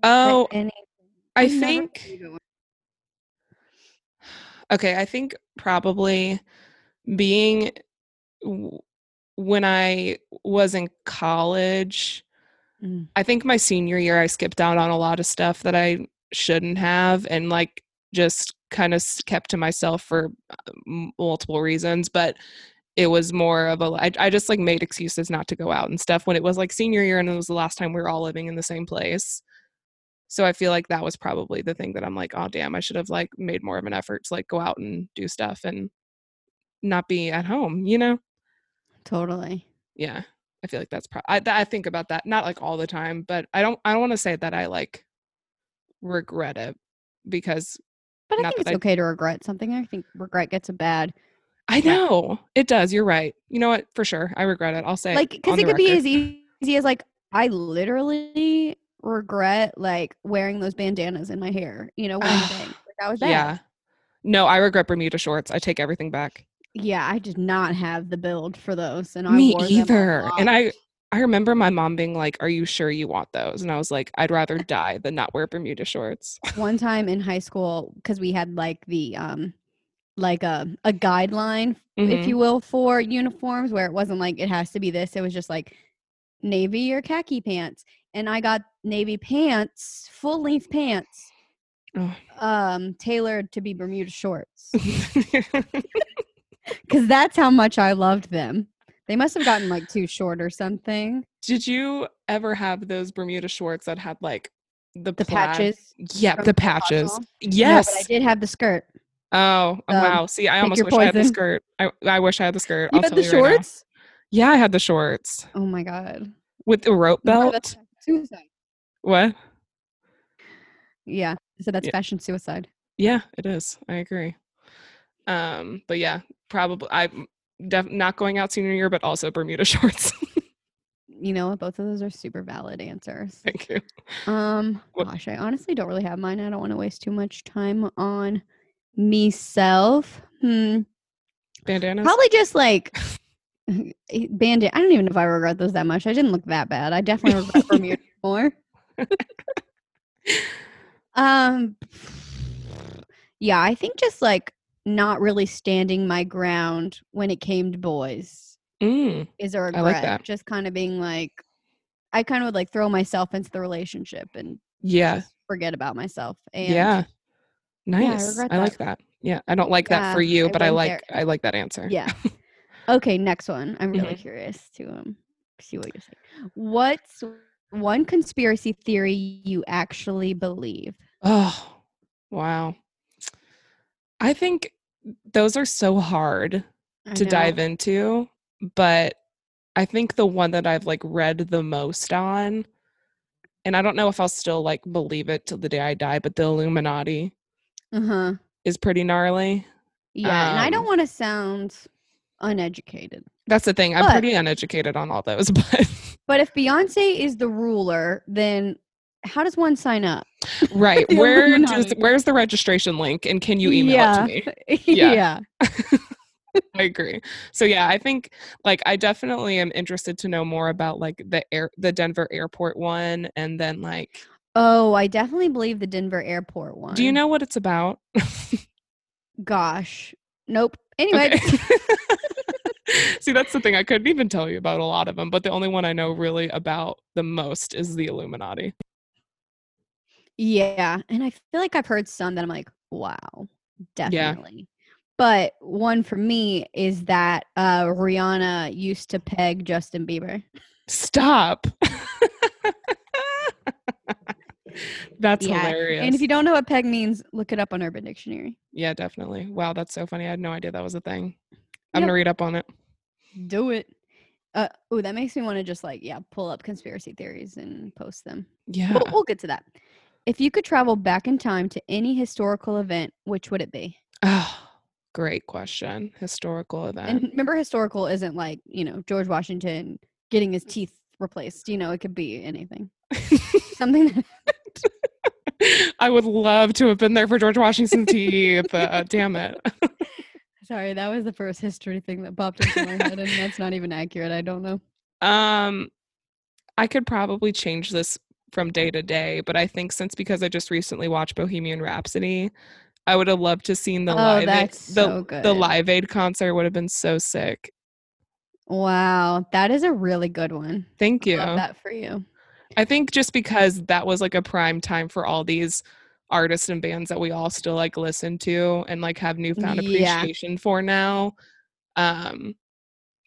Oh, anything. I think believe it when- okay, I think probably being when I was in college, Mm. I think my senior year I skipped out on a lot of stuff that I shouldn't have and like just kind of kept to myself for uh, multiple reasons, but it was more of a I, I just like made excuses not to go out and stuff when it was like senior year and it was the last time we were all living in the same place. So I feel like that was probably the thing that I'm like, oh damn, I should have like made more of an effort to like go out and do stuff and not be at home, you know? Totally. Yeah. I feel like that's pro- I, th- I think about that not like all the time, but I don't I don't want to say that I like regret it because But I think it's I- okay to regret something. I think regret gets a bad I know it does. You're right. You know what? For sure, I regret it. I'll say like because it could be as easy as like I literally regret like wearing those bandanas in my hair. You know, wearing [sighs] bangs. Like, that was bad. Yeah. No, I regret Bermuda shorts. I take everything back. Yeah, I did not have the build for those, and I Me wore either. And. I I remember my mom being like, "Are you sure you want those?" And I was like, "I'd rather die than not wear Bermuda shorts." One time in high school, because we had like the um, like a a guideline, if Mhm. you will, for uniforms, where it wasn't like it has to be this. It was just like navy or khaki pants, and I got navy pants, full length pants, Oh. um, tailored to be Bermuda shorts, [laughs] [laughs] [laughs] because that's how much I loved them. They must have gotten like too short or something. Did you ever have those Bermuda shorts that had like the The patches. Yeah, the patches. No, Yes. but I did have the skirt. Oh, oh, Um, wow. See, I almost wish I had the skirt. I, I wish I had the skirt. You I'll had the you right shorts? Yeah, I had the shorts Oh my god. with the rope belt. Suicide. What? Yeah. So that's Yeah. fashion suicide. Yeah, it is. I agree. Um, but yeah, probably I'm def- not going out senior year, but also Bermuda [laughs] shorts. You know what? Both of those are super valid answers. Thank you. Um, What- gosh, I honestly don't really have mine. I don't want to waste too much time on myself. Hmm. Bandanas. Probably just like [laughs] bandit. I don't even know if I regret those that much. I didn't look that bad. I definitely regret Bermuda [laughs] more. um, yeah, I think just like not really standing my ground when it came to boys Mm, is a regret. I like that. Just kind of being like, I kind of would like throw myself into the relationship and yeah. forget about myself. And Yeah. Nice. regret I, that. like that. Yeah. I don't like that for you, I but I like there. I like that answer. Yeah. [laughs] Okay, next one. I'm really Mhm. curious to um see what you're saying. What's one conspiracy theory you actually believe? Oh, wow. I think those are so hard I to know. dive into, but I think the one that I've like read the most on, and I don't know if I'll still like believe it till the day I die, but the Illuminati Uh-huh. is pretty gnarly. Yeah, and I don't Um, want to sound uneducated. That's the thing. I'm But- pretty uneducated on all those, [laughs] but But if Beyonce is the ruler, then how does one sign up? [laughs] right. [laughs] Where does, where's the registration link and can you email yeah. it to me? Yeah. [laughs] yeah. I agree. So yeah, I think like I definitely am interested to know more about like the air the Denver airport one and then like Oh, I definitely believe the Denver airport one. do you know what it's about? Gosh. Nope. Anyway, Okay. See, that's the thing. I couldn't even tell you about a lot of them, but the only one I know really about the most is the Illuminati. Yeah, and I feel like I've heard some that I'm like, wow, definitely. But one for me is that uh, Rihanna used to peg Justin Bieber. Stop. [laughs] that's Yeah, hilarious. And if you don't know what peg means, look it up on Urban Dictionary. yeah, definitely. Wow, that's so funny. I had no idea that was a thing. I'm Yep. gonna read up on it. Do it. Uh, oh, that makes me want to just like, yeah, pull up conspiracy theories and post them. Yeah. We'll, we'll get to that. If you could travel back in time to any historical event, which would it be? Oh, great question. Historical event. And remember, historical isn't like, you know, George Washington getting his teeth replaced. You know, it could be anything. Something that [laughs] I would love to have been there for George Washington's teeth. Uh, damn it. [laughs] Sorry, that was the first history thing that popped into my head, and that's not even accurate. I don't know. Um, I could probably change this from day to day, but I think since because I just recently watched Bohemian Rhapsody, I would have loved to seen the Oh, live Aid- the so the. Live Aid concert would have been so sick. Wow, that is a really good one. Thank you. Love that for you. I think just because that was like a prime time for all these artists and bands that we all still like listen to and like have newfound Yeah. appreciation for now. Um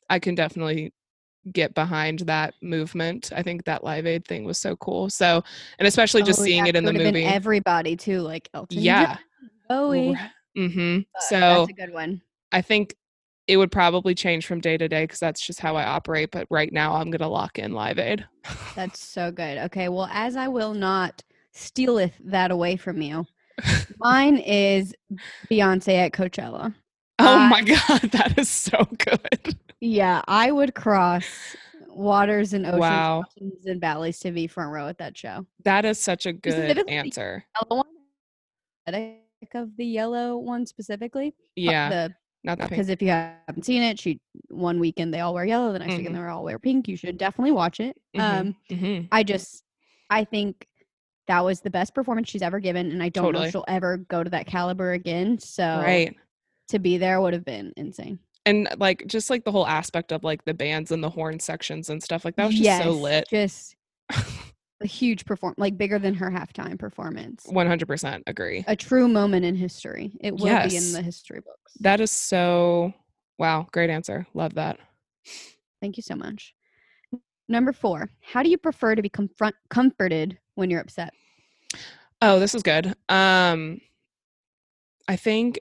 I can definitely get behind that movement. I think that Live Aid thing was so cool. So and especially just Oh, seeing yeah, it in the movie. everybody too, like Elton yeah. [laughs] Bowie. Mm-hmm. But So that's a good one. I think it would probably change from day to day because that's just how I operate. But right now I'm gonna lock in Live Aid. That's so good. Okay, well, as I will not stealeth that away from you, [laughs] mine is Beyonce at Coachella. Oh my [laughs] god, that is so good. Yeah, I would cross waters and oceans, Wow. mountains and valleys to be front row at that show. That is such a good answer. Yellow one, of the yellow one specifically. Yeah. the Not because if you haven't seen it, she one weekend they all wear yellow, the next weekend Mhm. they all wear pink. You should definitely watch it. Mhm. Um, Mhm. I just I think that was the best performance she's ever given, and I don't know if she'll ever go to that caliber again. So Right. To be there would have been insane. And like just like the whole aspect of like the bands and the horn sections and stuff like that was just so lit. Just [laughs] a huge perform like bigger than her halftime performance. 100% agree. A true moment in history. It will be in the history books. That is so wow, great answer. Love that. Thank you so much. Number four, how do you prefer to be confront comforted when you're upset? Oh, this is good. Um I think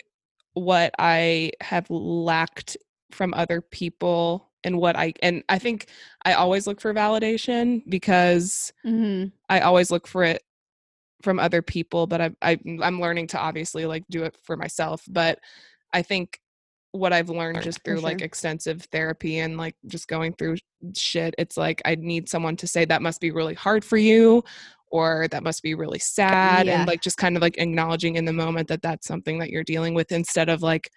what I have lacked from other people and what I and I think I always look for validation because Mm-hmm. I always look for it from other people, but I, I I'm learning to obviously like do it for myself. But I think what I've learned just through like extensive therapy and like just going through shit, it's like I need someone to say that must be really hard for you or that must be really sad Yeah. and like just kind of like acknowledging in the moment that that's something that you're dealing with instead of like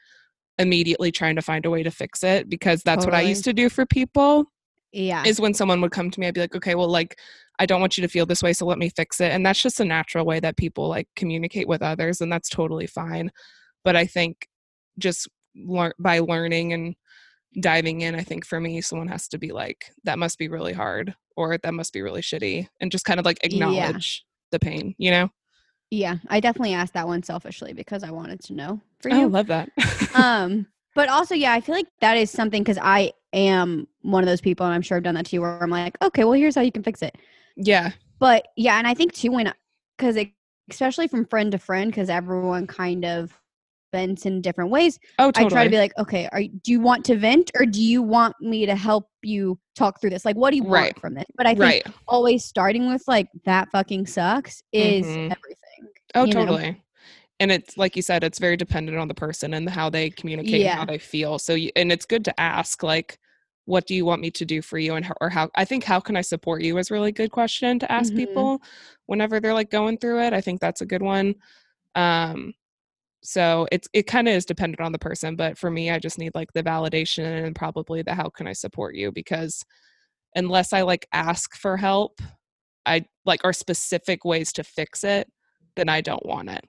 immediately trying to find a way to fix it because that's what I used to do for people Yeah. is when someone would come to me i'd be like okay well like i don't want you to feel this way so let me fix it and that's just a natural way that people like communicate with others and that's totally fine but i think just learn by learning and diving in i think for me someone has to be like that must be really hard or that must be really shitty and just kind of like Yeah. acknowledge the pain you know yeah. I definitely asked that one selfishly because I wanted to know for oh, i you. love that um, [laughs] but also, yeah, I feel like that is something because I am one of those people, and I'm sure I've done that to you, where I'm like, okay, well, here's how you can fix it. yeah But yeah, and I think too when because especially from friend to friend, because everyone kind of vents in different ways. oh totally. I try to be like, okay, are do you want to vent or do you want me to help you talk through this? Like, what do you Right. want from this? But I think right always starting with like that fucking sucks is Mhm. everything. Oh, you know? totally. And it's like you said, it's very dependent on the person and how they communicate and how they feel. So, you, and it's good to ask, like, what do you want me to do for you, and how, or how? I think how can I support you is a really good question to ask Mhm. people whenever they're like going through it. I think that's a good one. Um, so it's it kind of is dependent on the person, but for me, I just need like the validation and probably the how can I support you because unless I like ask for help, I like or specific ways to fix it, then I don't want it.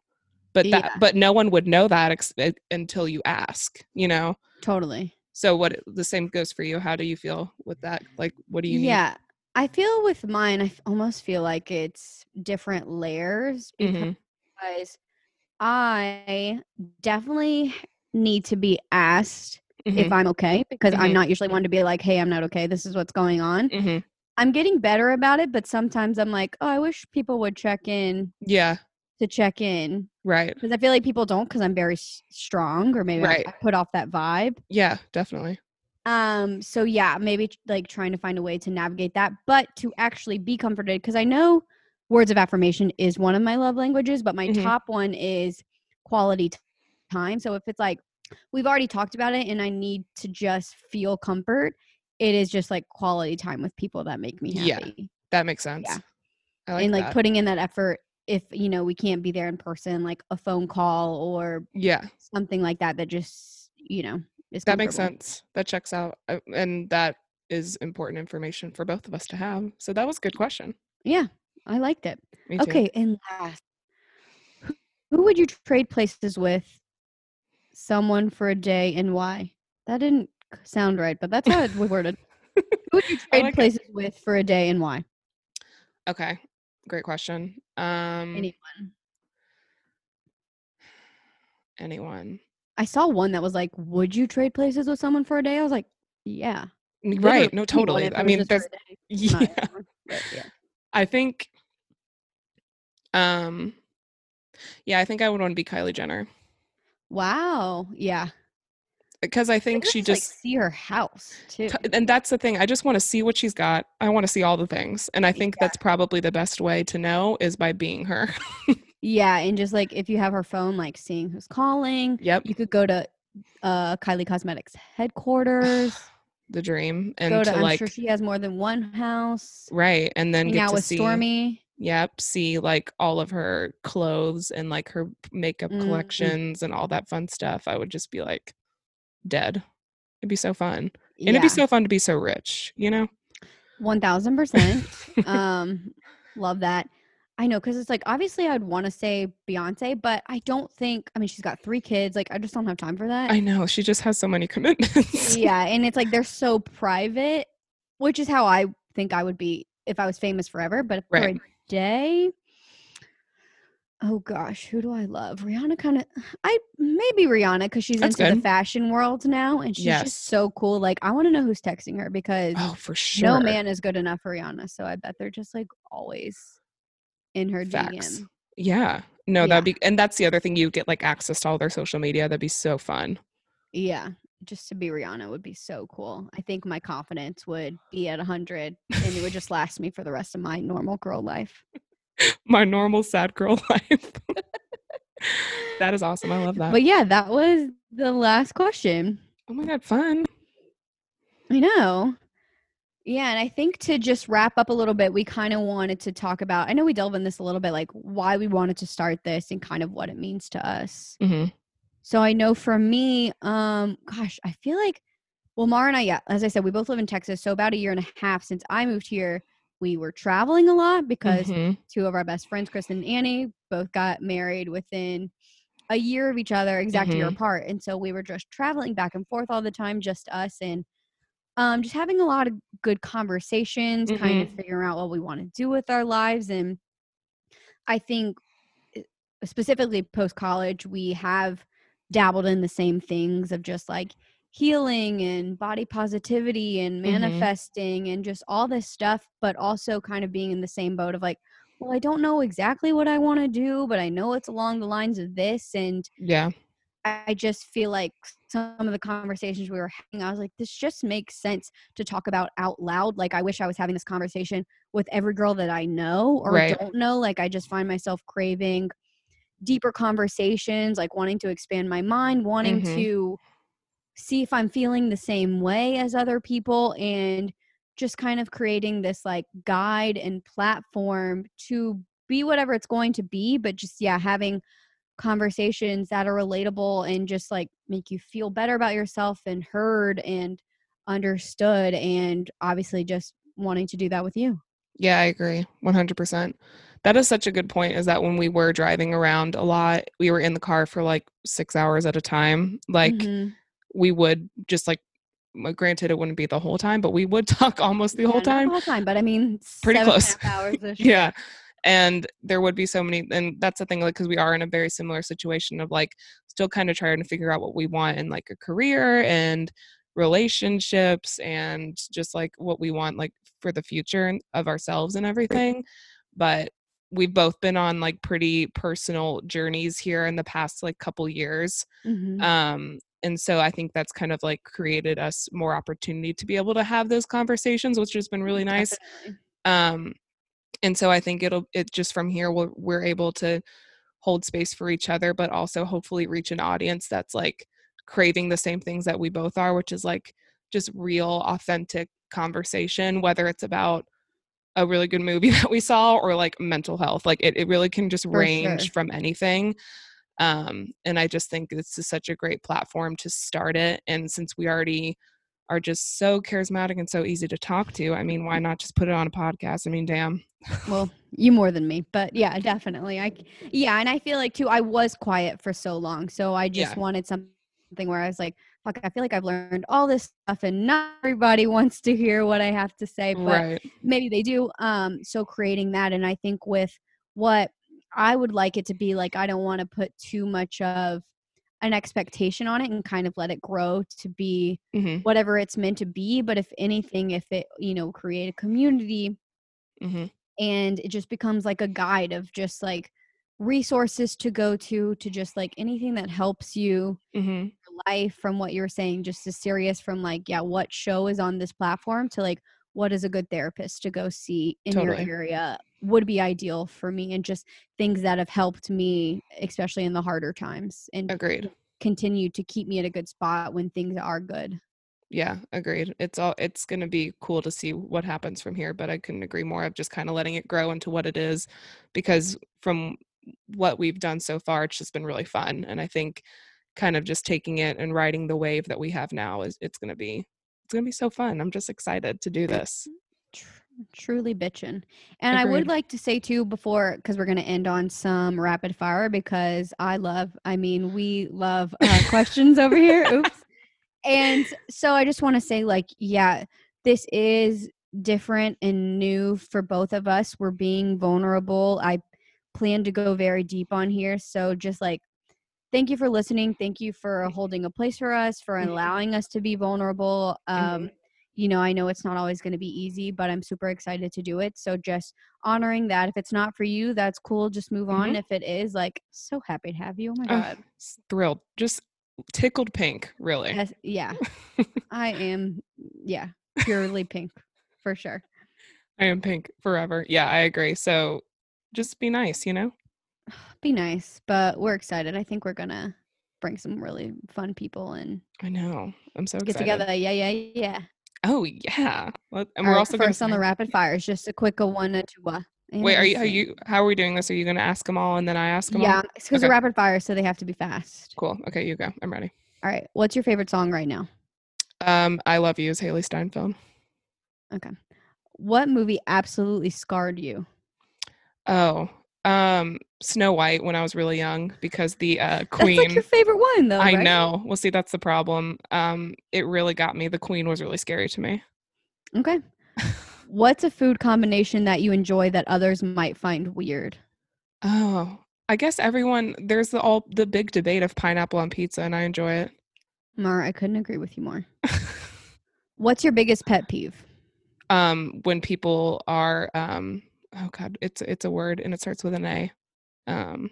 But that Yeah. but no one would know that ex- uh, until you ask, you know. Totally. So what the same goes for you. How do you feel with that? Like what do you need? yeah. I feel with mine, I f- almost feel like it's different layers Mhm. because I definitely need to be asked if Mhm. I'm okay because I'm Mhm. not usually one to be like, hey, I'm not okay. This is what's going on. Mhm. I'm getting better about it, but sometimes I'm like, oh, I wish people would check in Yeah, to check in right. because I feel like people don't because I'm very s- strong or maybe I- Right. I put off that vibe. Yeah, definitely. Um, so yeah, maybe like trying to find a way to navigate that, but to actually be comforted because I know words of affirmation is one of my love languages, but my Mhm. top one is quality time. So if it's like we've already talked about it and I need to just feel comfort, it is just like quality time with people that make me happy. Yeah. That makes sense. Yeah. Like and like that. putting in that effort if you know we can't be there in person, like a phone call or yeah, something like that that just, you know, is that makes sense. That checks out, Uh, and that is important information for both of us to have. So that was a good question. Yeah, I liked it. Okay, and last, who- who would you trade places with? Someone for a day, and why? That didn't sound right, but that's how it was worded. [laughs] Who would you trade like it. places with for a day, and why? Okay, great question. Um, Anyone? anyone? I saw one that was like, "Would you trade places with someone for a day?" I was like, "Yeah." Right? No, totally. I mean, just there's [laughs] a day, not yeah. but yeah. I think. Um, yeah, I think I would want to be Kylie Jenner Wow. Yeah. because I think Maybe she just, like, see her house too. and that's the thing. I just want to see what she's got. I want to see all the things, and I think that's probably the best way to know is by being her. [laughs] Yeah, and just like if you have her phone, like seeing who's calling. yep, You could go to uh Kylie Cosmetics headquarters. [sighs] the dream, and go to, to I'm like sure she has more than one house. right, and then get out to with see. Stormi. Yep, see like all of her clothes and like her makeup Mhm. collections and all that fun stuff. I would just be like, dead. It'd be so fun. And yeah, it'd be so fun to be so rich, you know? one thousand percent. Um, love that. I know because it's like obviously I'd want to say Beyonce, but I don't think. I mean, she's got three kids. Like I just don't have time for that. I know. She just has so many [laughs] commitments. yeah, and it's like they're so private, which is how I think I would be if I was famous forever. But Right. A day, oh gosh, who do I love? Rihanna kind of. I maybe Rihanna because she's That's into the fashion world now, and she's Yes. just so cool. Like I want to know who's texting her because Oh, for sure. no man is good enough for Rihanna. So I bet they're just like always in her Facts. DM. Yeah. No, Yeah. that'd be and that's the other thing you get like access to all their social media. That'd be so fun. Yeah, just to be Rihanna would be so cool. I think my confidence would be at 100 and it would just [laughs] last me for the rest of my normal girl life. My normal sad girl [laughs] life. that is awesome. I love that. But yeah, that was the last question. oh my god, fun. I know. Yeah, and I think to just wrap up a little bit, we kind of wanted to talk about I know we delve in this a little bit, like why we wanted to start this and kind of what it means to us. hmm So I know for me, um, gosh, I feel like, well, Maura and I, yeah, as I said, we both live in Texas. So about a year and a half since I moved here, we were traveling a lot because Mhm. two of our best friends, Kristen and Annie, both got married within a year of each other, exact year Mhm. apart. And so we were just traveling back and forth all the time, just us, and um, just having a lot of good conversations, kind of figuring out what we want to do with our lives. And I think eh, specifically post college, we have dabbled in the same things of just like healing and body positivity and Mhm. manifesting and just all this stuff, but also kind of being in the same boat of like, well, I don't know exactly what I want to do, but I know it's along the lines of this. And Yeah. I just feel like some of the conversations we were having, I was like, this just makes sense to talk about out loud. Like, I wish I was having this conversation with every girl that I know or Right. don't know. Like, I just find myself craving deeper conversations, like wanting to expand my mind, wanting Mhm. to see if I'm feeling the same way as other people, and just kind of creating this like guide and platform to be whatever it's going to be. But just, yeah, having conversations that are relatable and just like make you feel better about yourself and heard and understood and obviously just wanting to do that with you. Yeah, I agree. 100%. That is such a good point is that when we were driving around a lot, we were in the car for like 6 hours at a time. Like Mhm. we would just like granted it wouldn't be the whole time, but we would [laughs] talk almost the Yeah, whole time. the whole time, but I mean, Pretty and close. [laughs] yeah and there would be so many and that's the thing like because we are in a very similar situation of like still kind of trying to figure out what we want in like a career and relationships and just like what we want like for the future and- of ourselves and everything but we've both been on like pretty personal journeys here in the past like couple years Mhm. um and so i think that's kind of like created us more opportunity to be able to have those conversations which has been really nice Definitely. um and so i think it'll it just from here we'll, we're able to hold space for each other but also hopefully reach an audience that's like craving the same things that we both are which is like just real authentic conversation whether it's about a really good movie [laughs] that we saw or like mental health like it, it really can just For range sure. from anything um and i just think this is such a great platform to start it and since we already are just so charismatic and so easy to talk to i mean why not just put it on a podcast i mean damn Well, you more than me, but yeah, definitely. i yeah, and I feel like too. I was quiet for so long, so I just Yeah. wanted something where I was like, "Fuck, I feel like I've learned all this stuff, and not everybody [laughs] wants to hear what I have to say." But right maybe they do um so creating that and i think with what i would like it to be like i don't want to put too much of an expectation on it and kind of let it grow to be hmm whatever it's meant to be but if anything if it you know create a community hmm and it just becomes like a guide of just like resources to go to to just like anything that helps you hmm your life from what you're saying just as serious from like yeah what show is on this platform to like what is a good therapist to go see in Totally. your area would be ideal for me and just things that have helped me especially in the harder times and agreed. continue to keep me at a good spot when things are good. Yeah agreed. It's all it's going to be cool to see what happens from here but i couldn't agree more of just kind of letting it grow into what it is because from what we've done so far it's just been really fun and i think kind of just taking it and riding the wave that we have now is it's gonna be it's gonna be so fun. I'm just excited to do this. Tr- truly bitchin'. And I would like to say too before because we're gonna end on some rapid fire because I love, I mean, we love uh, questions over here. [laughs] Oops. And so I just want to say, like, yeah, this is different and new for both of us. We're being vulnerable. I plan to go very deep on here. So just like thank you for listening. Thank you for holding a place for us, for allowing us to be vulnerable. Um, you know, I know it's not always going to be easy, but I'm super excited to do it. So just honoring that. If it's not for you, that's cool. Just move on. Mhm. If it is, like, so happy to have you. Oh my God. thrilled. Just tickled pink, really. Yes, yeah. [laughs] I am, yeah, purely pink for sure. I am pink forever. Yeah, I agree. So just be nice, you know? [sighs] Be nice, but we're excited. I think we're going to bring some really fun people and I know. I'm so get excited. together. Yeah, yeah, yeah. Oh yeah. Let- And All we're right, also gonna first on the rapid [laughs] fires, just a quick a one, a two, and Wait, are you are you how are we doing this? Are you gonna ask them all and then I ask them Yeah, all? it's because Okay. rapid fire, so they have to be fast. Cool. Okay, you go. I'm ready. All right, what's your favorite song right now? Um, I love you is Hailee Steinfeld. Okay. What movie absolutely scarred you? Oh, um, Snow White when I was really young because the uh That's queen like your favorite one, though. I right? know. Well, see, that's the problem. Um, it really got me. The queen was really scary to me. Okay. [laughs] What's a food combination that you enjoy that others might find weird? Oh, I guess everyone there's the all the big debate of pineapple on pizza, and I enjoy it. Maura, I couldn't agree with you more. [laughs] What's your biggest pet peeve? um, when people are um, oh god, it's it's a word and it starts with an A. Um,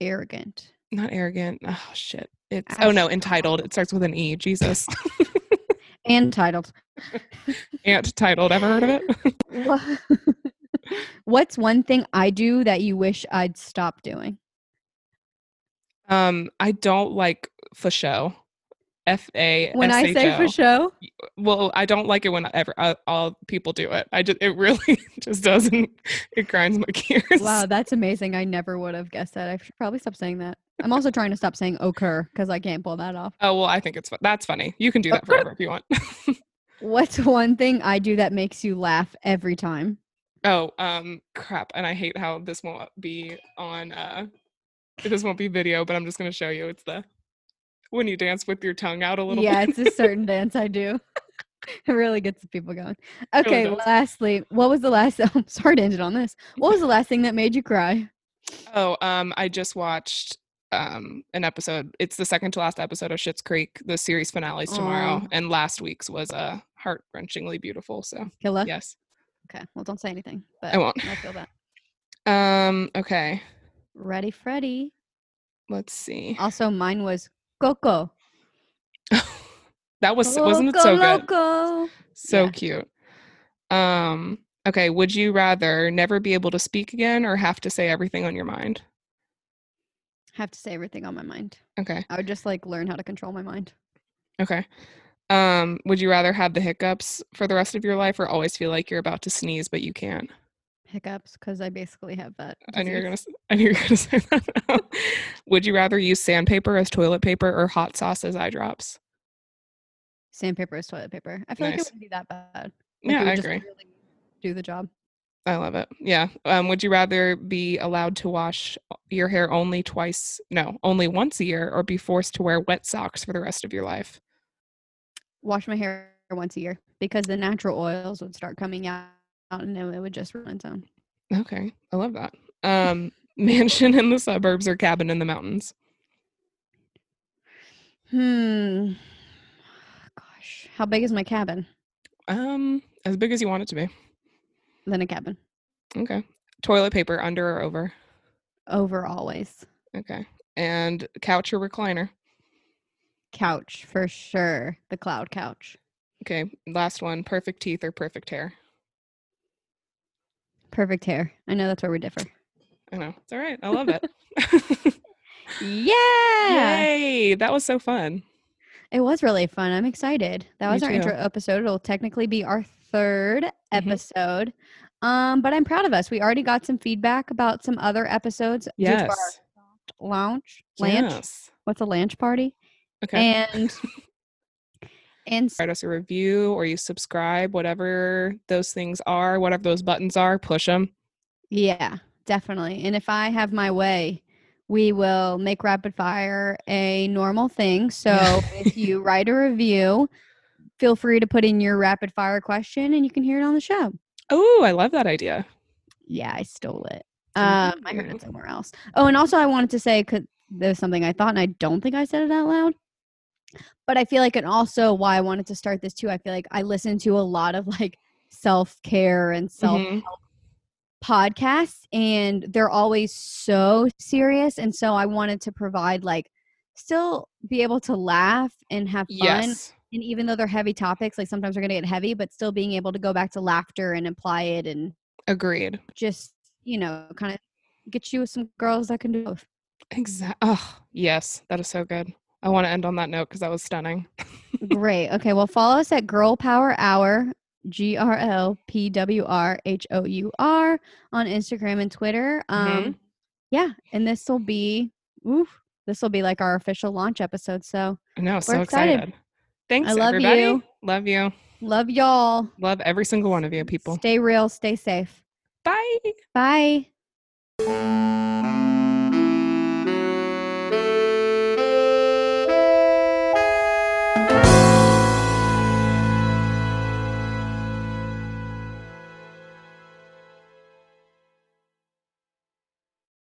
Arrogant. not arrogant. Oh shit. It's oh no, entitled. It starts with an E. Jesus. [laughs] Entitled. titled. [laughs] Ant titled. Ever heard of it? [laughs] What's one thing I do that you wish I'd stop doing? um, I don't like for show. F A When I say for show, well i don't like it when ever all people do it i just it really [laughs] just doesn't it grinds my [laughs] gears wow, that's amazing. I never would have guessed that. I should probably stop saying that. I'm also trying to stop saying occur because I can't pull that off. oh well i think it's that's funny you can do that forever if you want [laughs] What's one thing I do that makes you laugh every time? oh um crap and i hate how this won't be on uh this won't be video but i'm just going to show you it's the when you dance with your tongue out a little Yeah, bit it's a certain dance I do. [laughs] It really gets the people going. really Okay, does. lastly, what was the last? [laughs] I'm sorry to end it on this. What was the last thing that made you cry? oh um i just watched um an episode it's the second to last episode of Schitt's creek the series finale's tomorrow Aw. and last week's was uh heart-wrenchingly beautiful so Killa. yes Okay, well, don't say anything. But I won't. I feel that. [laughs] Um, okay. Ready, Freddy. Let's see. Also, mine was Coco. that was wasn't it Coco so good? Loco. So Yeah. cute. Um, okay, would you rather never be able to speak again or have to say everything on your mind? Have to say everything on my mind. Okay. I would just like learn how to control my mind. Okay. Um, would you rather have the hiccups for the rest of your life or always feel like you're about to sneeze but you can't? Hiccups, because I basically have that. I knew you were disease. gonna. I knew you were gonna [laughs] say that. would you rather use sandpaper as toilet paper or hot sauce as eye drops? Sandpaper as toilet paper. I feel like it wouldn't be that bad. Like, yeah, I agree. really do the job. I love it. Yeah. Um, would you rather be allowed to wash your hair only twice, no, only once a year, or be forced to wear wet socks for the rest of your life? Wash my hair once a year because the natural oils would start coming out and it would just run its own. Okay. I love that. Um, [laughs] mansion in the suburbs or cabin in the mountains? Hmm. Gosh, how big is my cabin? Um, as big as you want it to be. Then a cabin. Okay. Toilet paper under or over? Over always. Okay. And couch or recliner? Couch for sure. The cloud couch. Okay. Last one perfect teeth or perfect hair? Perfect hair. I know that's where we differ. I know. It's all right. I love it. [laughs] Yeah. Yay. That was so fun. It was really fun. I'm excited. That Me was our too. intro episode. It'll technically be our 3rd Mhm. episode. Um, but I'm proud of us. We already got some feedback about some other episodes Yes. lounge, lounge, Yes. What's a lunch party? Okay. And [laughs] and Write us a review or you subscribe, whatever those things are, whatever those buttons are, push them. Yeah, definitely. And if I have my way, we will make rapid fire a normal thing. So if [laughs] you write a review, feel free to put in your rapid fire question and you can hear it on the show. Oh, I love that idea. Yeah, I stole it. Um, I heard it somewhere else. Oh, and also I wanted to say there's something I thought, and I don't think I said it out loud. But I feel like, and also why I wanted to start this too. I feel like I listen to a lot of like self care and self Mhm. podcasts and they're always so serious and so i wanted to provide like still be able to laugh and have fun Yes. and even though they're heavy topics like sometimes they're going to get heavy but still being able to go back to laughter and apply it and Agreed. just you know kind of get you with some girls that can do both Exactly. Oh, yes. That is so good. I want to end on that note because that was stunning. great [laughs] okay well follow us at girl power hour g-r-l-p-w-r-h-o-u-r on instagram and twitter um Mhm. yeah and this will be oof this will be like our official launch episode so I know. So excited. excited. Thanks, I love everybody. you. Love you. love y'all Love every single one of you people. stay real stay safe Bye. bye